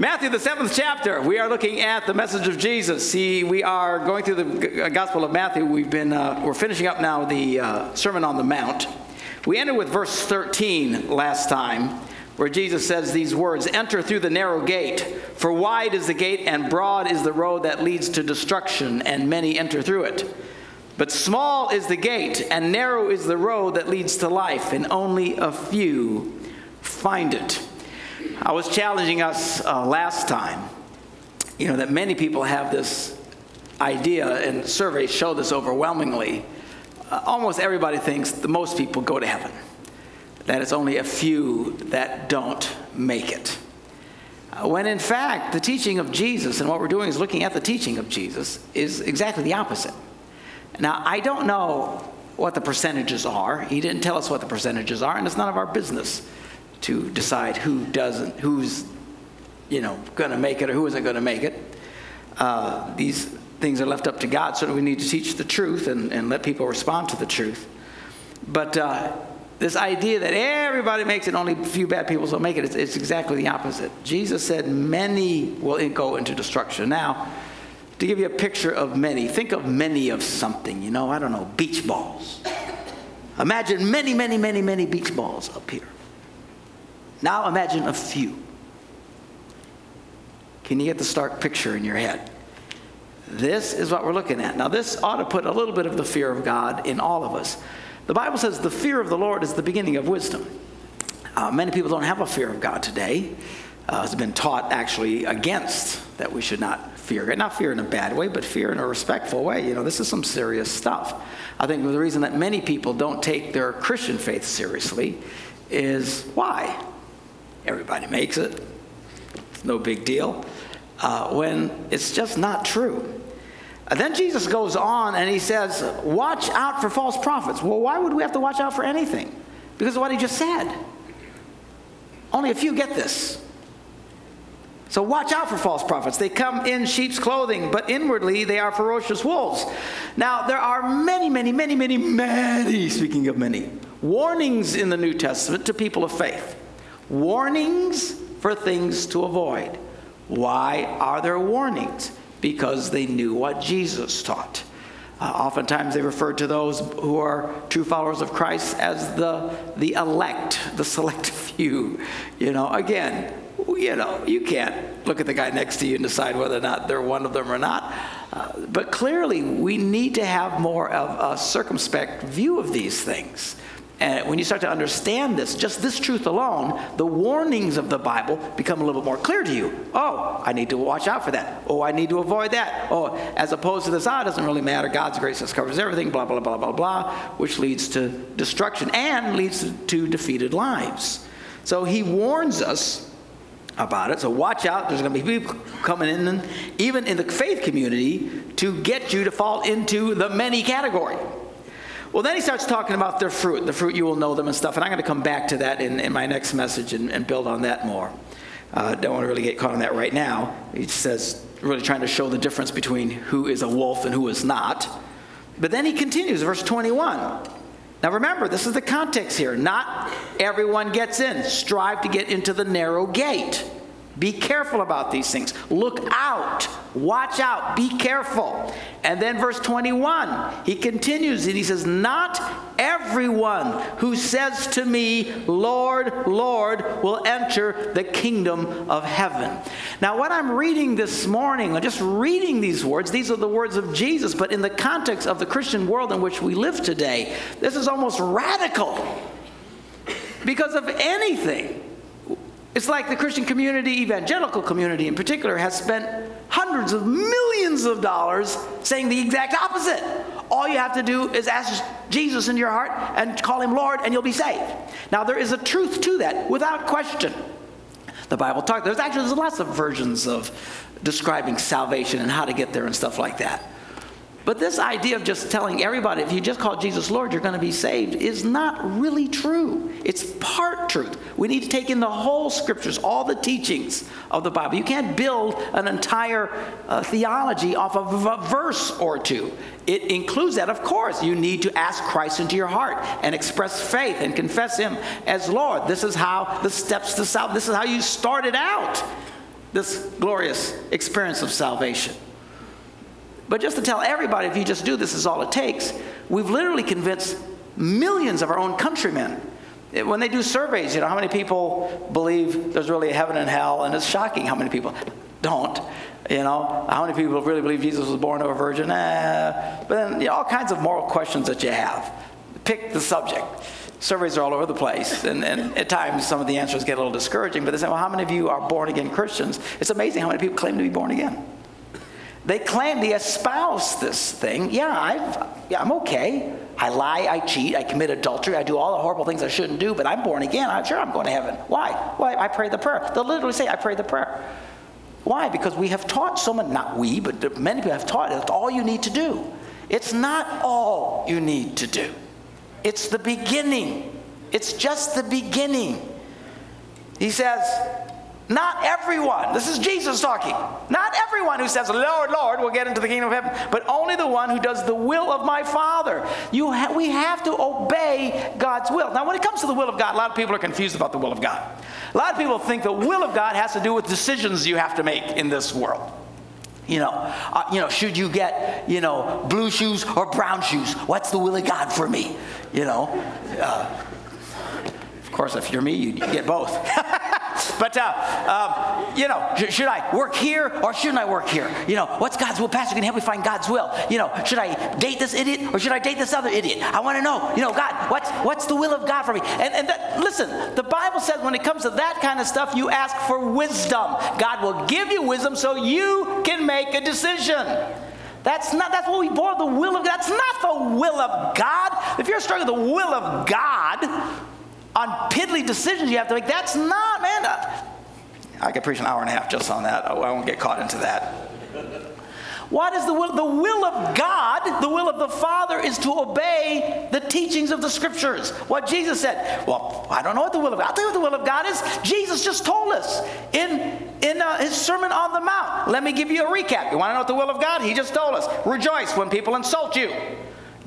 Matthew, the seventh chapter, we are looking at the message of Jesus. See, we are going through the Gospel of Matthew. We've been, uh, we're finishing up now the uh, Sermon on the Mount. We ended with verse 13 last time, where Jesus says these words Enter through the narrow gate, for wide is the gate and broad is the road that leads to destruction, and many enter through it. But small is the gate and narrow is the road that leads to life, and only a few find it. I was challenging us uh, last time, you know, that many people have this idea, and surveys show this overwhelmingly. Uh, almost everybody thinks that most people go to heaven, that it's only a few that don't make it. Uh, when in fact, the teaching of Jesus, and what we're doing is looking at the teaching of Jesus, is exactly the opposite. Now, I don't know what the percentages are. He didn't tell us what the percentages are, and it's none of our business to decide who doesn't, who's, you know, going to make it or who isn't going to make it. Uh, these things are left up to God, so we need to teach the truth and, and let people respond to the truth. But uh, this idea that everybody makes it, only a few bad people will make it, it's, it's exactly the opposite. Jesus said, Many will go into destruction. Now, to give you a picture of many, think of many of something, you know, I don't know, beach balls. Imagine many, many, many, many beach balls up here. Now imagine a few. Can you get the stark picture in your head? This is what we're looking at. Now, this ought to put a little bit of the fear of God in all of us. The Bible says the fear of the Lord is the beginning of wisdom. Uh, many people don't have a fear of God today. Uh, it's been taught actually against that we should not fear God. Not fear in a bad way, but fear in a respectful way. You know, this is some serious stuff. I think the reason that many people don't take their Christian faith seriously is why? Everybody makes it. It's no big deal. Uh, when it's just not true. Uh, then Jesus goes on and he says, Watch out for false prophets. Well, why would we have to watch out for anything? Because of what he just said. Only a few get this. So watch out for false prophets. They come in sheep's clothing, but inwardly they are ferocious wolves. Now, there are many, many, many, many, many, speaking of many, warnings in the New Testament to people of faith warnings for things to avoid. Why are there warnings? Because they knew what Jesus taught. Uh, oftentimes they refer to those who are true followers of Christ as the, the elect, the select few. You know, again, you know, you can't look at the guy next to you and decide whether or not they're one of them or not. Uh, but clearly, we need to have more of a circumspect view of these things. And when you start to understand this, just this truth alone, the warnings of the Bible become a little bit more clear to you. Oh, I need to watch out for that. Oh, I need to avoid that. Oh, as opposed to this, ah, it doesn't really matter. God's grace just covers everything, blah, blah, blah, blah, blah, which leads to destruction and leads to defeated lives. So he warns us about it. So watch out. There's going to be people coming in, even in the faith community, to get you to fall into the many category. Well, then he starts talking about their fruit, the fruit you will know them and stuff. And I'm going to come back to that in, in my next message and, and build on that more. Uh, don't want to really get caught on that right now. He says, really trying to show the difference between who is a wolf and who is not. But then he continues, verse 21. Now remember, this is the context here. Not everyone gets in. Strive to get into the narrow gate. Be careful about these things. Look out. Watch out. Be careful. And then, verse 21, he continues and he says, Not everyone who says to me, Lord, Lord, will enter the kingdom of heaven. Now, what I'm reading this morning, I'm just reading these words, these are the words of Jesus, but in the context of the Christian world in which we live today, this is almost radical. Because of anything it's like the Christian community, evangelical community in particular, has spent hundreds of millions of dollars saying the exact opposite. All you have to do is ask Jesus into your heart and call him Lord, and you'll be saved. Now, there is a truth to that, without question. The Bible talks, there's actually there's lots of versions of describing salvation and how to get there and stuff like that. But this idea of just telling everybody, if you just call Jesus Lord, you're going to be saved, is not really true. It's part truth. We need to take in the whole scriptures, all the teachings of the Bible. You can't build an entire uh, theology off of a verse or two. It includes that, of course. You need to ask Christ into your heart and express faith and confess Him as Lord. This is how the steps to salvation, this is how you started out. this glorious experience of salvation. But just to tell everybody, if you just do this, is all it takes, we've literally convinced millions of our own countrymen. When they do surveys, you know, how many people believe there's really a heaven and hell? And it's shocking how many people don't. You know, how many people really believe Jesus was born of a virgin? Eh. But then you know, all kinds of moral questions that you have. Pick the subject. Surveys are all over the place, and, and at times some of the answers get a little discouraging. But they say, well, how many of you are born again Christians? It's amazing how many people claim to be born again. They claim they espouse this thing. Yeah, I've, yeah, I'm okay. I lie, I cheat, I commit adultery, I do all the horrible things I shouldn't do, but I'm born again. I'm sure I'm going to heaven. Why? Why? I pray the prayer. They'll literally say, I pray the prayer. Why? Because we have taught so much, not we, but many people have taught it's all you need to do. It's not all you need to do, it's the beginning. It's just the beginning. He says, not everyone, this is Jesus talking, not everyone who says, Lord, Lord, will get into the kingdom of heaven, but only the one who does the will of my Father. You ha- we have to obey God's will. Now, when it comes to the will of God, a lot of people are confused about the will of God. A lot of people think the will of God has to do with decisions you have to make in this world. You know, uh, you know, should you get, you know, blue shoes or brown shoes? What's the will of God for me? You know, uh, of course, if you're me, you get both. But, uh, um, you know, sh- should I work here or shouldn't I work here? You know, what's God's will? Pastor, can help me find God's will? You know, should I date this idiot or should I date this other idiot? I want to know, you know, God, what's, what's the will of God for me? And, and that, listen, the Bible says when it comes to that kind of stuff, you ask for wisdom. God will give you wisdom so you can make a decision. That's not that's what we bore the will of God. That's not the will of God. If you're struggling with the will of God, on piddly decisions you have to make. That's not, man. Uh, I could preach an hour and a half just on that. I won't get caught into that. What is the will? The will of God, the will of the Father, is to obey the teachings of the Scriptures. What Jesus said. Well, I don't know what the will of God. I'll tell you what the will of God is. Jesus just told us in in uh, his Sermon on the Mount. Let me give you a recap. You want to know what the will of God? He just told us. Rejoice when people insult you.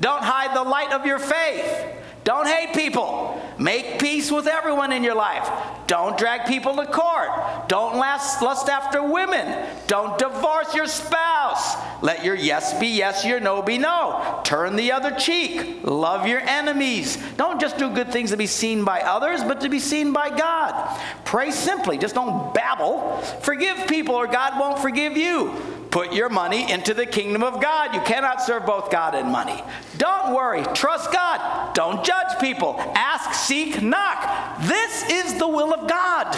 Don't hide the light of your faith. Don't hate people. Make peace with everyone in your life. Don't drag people to court. Don't lust, after women. Don't divorce your spouse. Let your yes be yes, your no be no. Turn the other cheek. Love your enemies. Don't just do good things to be seen by others, but to be seen by God. Pray simply. Just don't babble. Forgive people, or God won't forgive you. Put your money into the kingdom of God. You cannot serve both God and money. Don't worry. Trust God. Don't judge people. Ask, seek, knock. This is the will of God.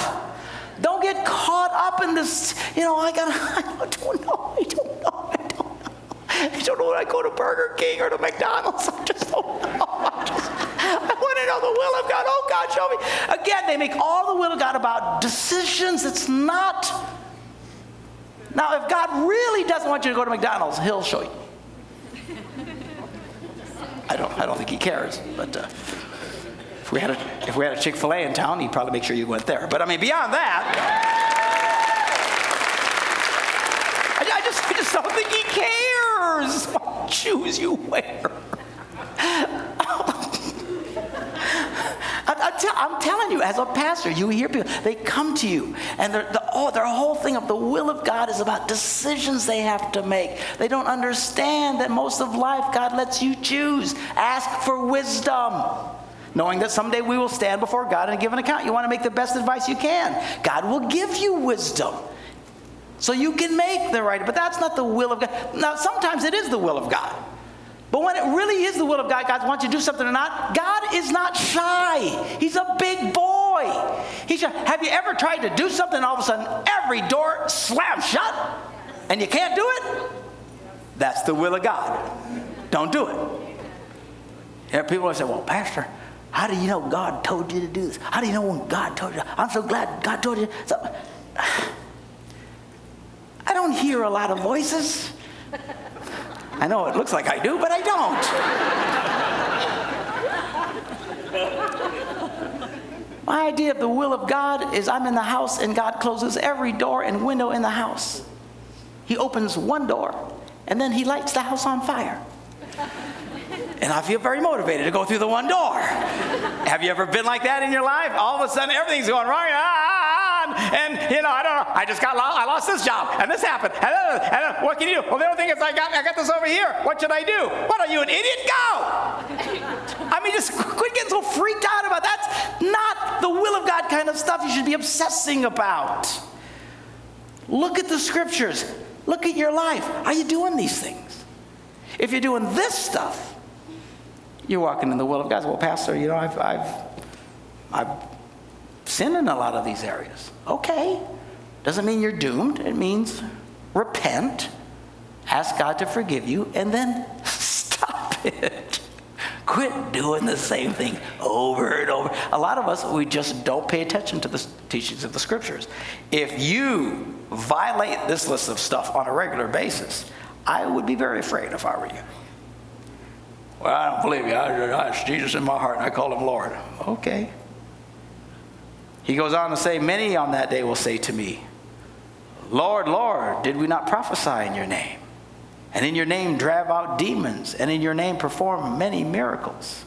Don't get caught up in this, you know, I got I don't know. I don't know. I don't know. When I go to Burger King or to McDonald's. I just don't know. I want to know the will of God. Oh, God, show me. Again, they make all the will of God about decisions. It's not now, if God really doesn't want you to go to McDonald's, He'll show you. I don't, I don't think He cares, but uh, if we had a, if we had a Chick Fil A in town, He'd probably make sure you went there. But I mean, beyond that, I, I just, I just don't think He what shoes you wear. I, am telling you, as a pastor, you hear people, they come to you, and the, oh, their whole thing of the will of God is about decisions they have to make. They don't understand that most of life, God lets you choose. Ask for wisdom. Knowing that someday we will stand before God and give an account. You want to make the best advice you can. God will give you wisdom. So you can make the right, but that's not the will of God. Now, sometimes it is the will of God. But when it really is the will of God, God wants you to do something or not, God is not shy. He's a big boy. He's shy. Have you ever tried to do something and all of a sudden every door slams shut and you can't do it? That's the will of God. Don't do it. Yeah, people say, well, Pastor, how do you know God told you to do this? How do you know when God told you? I'm so glad God told you. So, I don't hear a lot of voices. I know it looks like I do, but I don't. My idea of the will of God is I'm in the house and God closes every door and window in the house. He opens one door and then he lights the house on fire. And I feel very motivated to go through the one door. Have you ever been like that in your life? All of a sudden everything's going wrong. Ah, and you know, I don't know, I just got, I lost this job, and this happened, and, then, and then, what can you do? Well, the only thing is, I got, I got this over here. What should I do? What are you, an idiot? Go! I mean, just quit getting so freaked out about that. That's not the will of God kind of stuff you should be obsessing about. Look at the scriptures. Look at your life. Are you doing these things? If you're doing this stuff, you're walking in the will of God. Well, Pastor, you know, I've, I've, I've sinned in a lot of these areas. Okay. Doesn't mean you're doomed. It means repent, ask God to forgive you, and then stop it. Quit doing the same thing over and over. A lot of us, we just don't pay attention to the teachings of the scriptures. If you violate this list of stuff on a regular basis, I would be very afraid if I were you. Well, I don't believe you. I, I, Jesus in my heart, and I call him Lord. Okay. He goes on to say, Many on that day will say to me, Lord, Lord, did we not prophesy in your name? And in your name drive out demons, and in your name perform many miracles.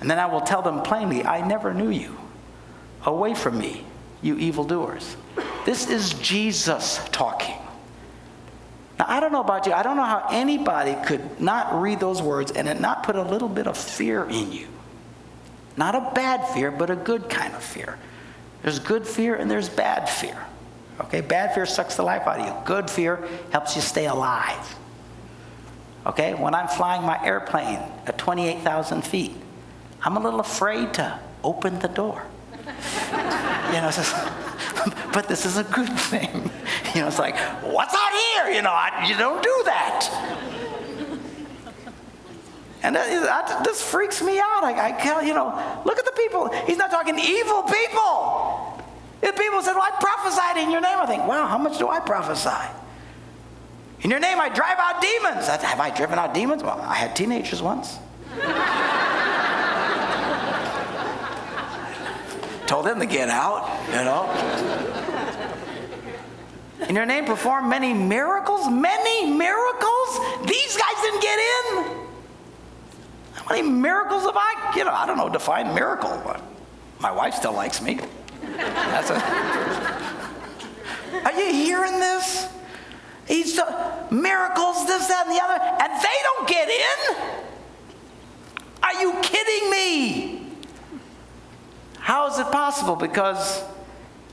And then I will tell them plainly, I never knew you. Away from me, you evildoers. This is Jesus talking. Now, I don't know about you. I don't know how anybody could not read those words and not put a little bit of fear in you. Not a bad fear, but a good kind of fear. There's good fear and there's bad fear. Okay, bad fear sucks the life out of you. Good fear helps you stay alive. Okay, when I'm flying my airplane at 28,000 feet, I'm a little afraid to open the door. you know, just, but this is a good thing. You know, it's like, what's out here? You know, I, you don't do that. And that, that, this freaks me out. I, I can't, you know, look at the people. He's not talking evil people. If people said, well, I prophesied in your name, I think, wow, how much do I prophesy? In your name, I drive out demons. Have I driven out demons? Well, I had teenagers once. Told them to get out, you know. In your name, perform many miracles. Many miracles? These guys didn't get in. How many miracles have I? You know, I don't know, define miracle, but my wife still likes me. That's a. Are you hearing this? He's uh, miracles, this, that, and the other, and they don't get in? Are you kidding me? How is it possible? Because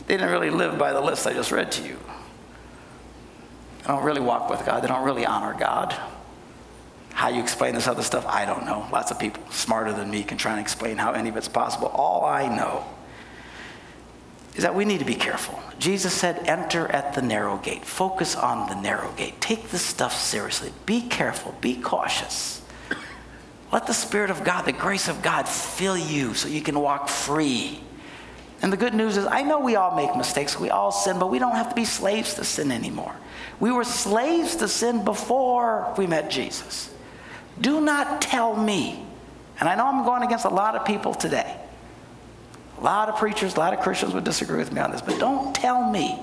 they didn't really live by the list I just read to you. They don't really walk with God, they don't really honor God. How you explain this other stuff, I don't know. Lots of people smarter than me can try and explain how any of it's possible. All I know is that we need to be careful. Jesus said, enter at the narrow gate. Focus on the narrow gate. Take this stuff seriously. Be careful. Be cautious. Let the Spirit of God, the grace of God, fill you so you can walk free. And the good news is, I know we all make mistakes, we all sin, but we don't have to be slaves to sin anymore. We were slaves to sin before we met Jesus. Do not tell me, and I know I'm going against a lot of people today a lot of preachers, a lot of Christians would disagree with me on this, but don't tell me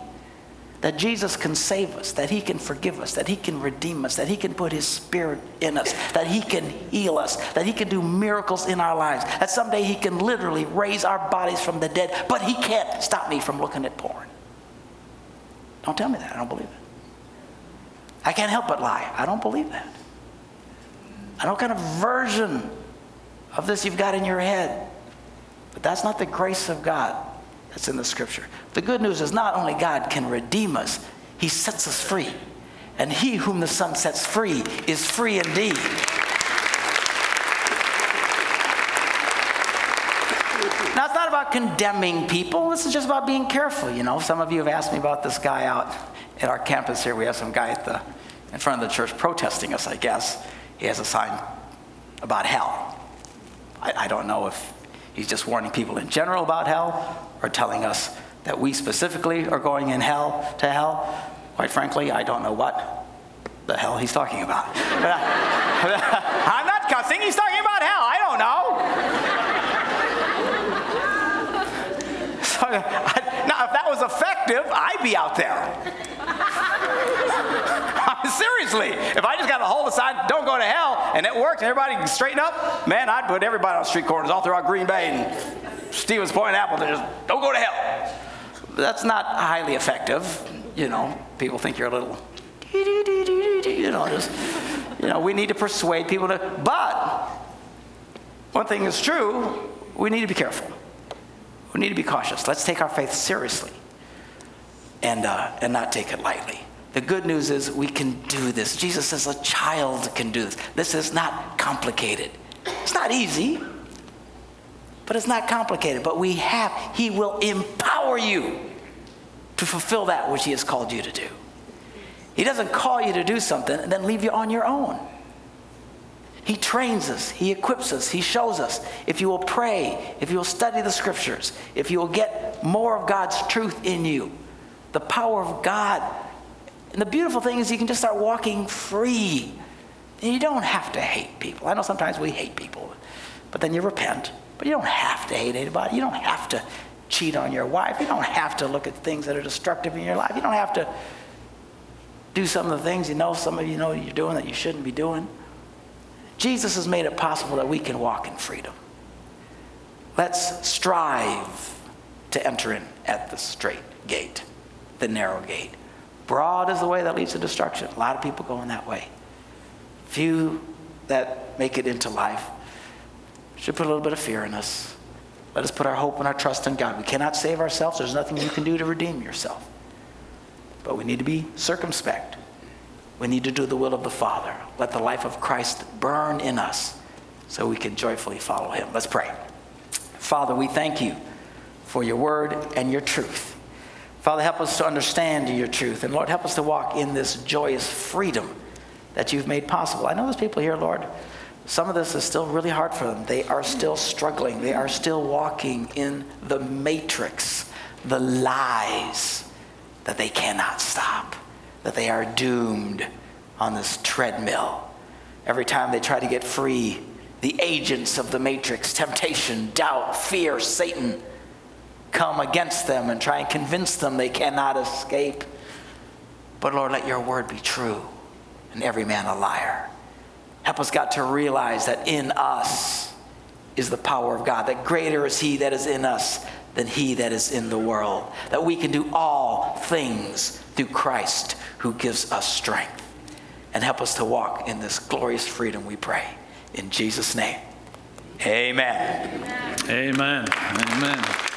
that Jesus can save us, that he can forgive us, that he can redeem us, that he can put his spirit in us, that he can heal us, that he can do miracles in our lives, that someday he can literally raise our bodies from the dead, but he can't stop me from looking at porn. Don't tell me that. I don't believe it. I can't help but lie. I don't believe that. I know kind of version of this you've got in your head. But that's not the grace of God that's in the scripture. The good news is not only God can redeem us, he sets us free. And he whom the Son sets free is free indeed. Now, it's not about condemning people. This is just about being careful. You know, some of you have asked me about this guy out at our campus here. We have some guy at the, in front of the church protesting us, I guess. He has a sign about hell. I, I don't know if He's just warning people in general about hell or telling us that we specifically are going in hell to hell. Quite frankly, I don't know what the hell he's talking about. I, am not cussing, he's talking about hell. I don't know. so, I, now, if that was effective, I'd be out there. Seriously, if I just got a hold of sign, don't go to hell, and it worked, and everybody straighten up, man, I'd put everybody on street corners all throughout Green Bay and Stevens Point, Appleton, just don't go to hell. That's not highly effective. You know, people think you're a little, you know, just, you know, we need to persuade people to, but one thing is true, we need to be careful. We need to be cautious. Let's take our faith seriously and, uh, and not take it lightly. The good news is we can do this. Jesus says a child can do this. This is not complicated. It's not easy, but it's not complicated. But we have, He will empower you to fulfill that which He has called you to do. He doesn't call you to do something and then leave you on your own. He trains us, He equips us, He shows us. If you will pray, if you will study the scriptures, if you will get more of God's truth in you, the power of God. And the beautiful thing is, you can just start walking free. And you don't have to hate people. I know sometimes we hate people, but then you repent. But you don't have to hate anybody. You don't have to cheat on your wife. You don't have to look at things that are destructive in your life. You don't have to do some of the things you know some of you know you're doing that you shouldn't be doing. Jesus has made it possible that we can walk in freedom. Let's strive to enter in at the straight gate, the narrow gate. Broad is the way that leads to destruction. A lot of people going that way. Few that make it into life should put a little bit of fear in us. Let us put our hope and our trust in God. We cannot save ourselves. There's nothing you can do to redeem yourself. But we need to be circumspect. We need to do the will of the Father. Let the life of Christ burn in us so we can joyfully follow him. Let's pray. Father, we thank you for your word and your truth. Father, help us to understand your truth. And Lord, help us to walk in this joyous freedom that you've made possible. I know there's people here, Lord, some of this is still really hard for them. They are still struggling. They are still walking in the matrix, the lies that they cannot stop, that they are doomed on this treadmill. Every time they try to get free, the agents of the matrix, temptation, doubt, fear, Satan, come against them and try and convince them they cannot escape. But Lord, let your word be true and every man a liar. Help us, God, to realize that in us is the power of God, that greater is He that is in us than He that is in the world, that we can do all things through Christ who gives us strength. And help us to walk in this glorious freedom, we pray. In Jesus' name, amen. Amen. Amen.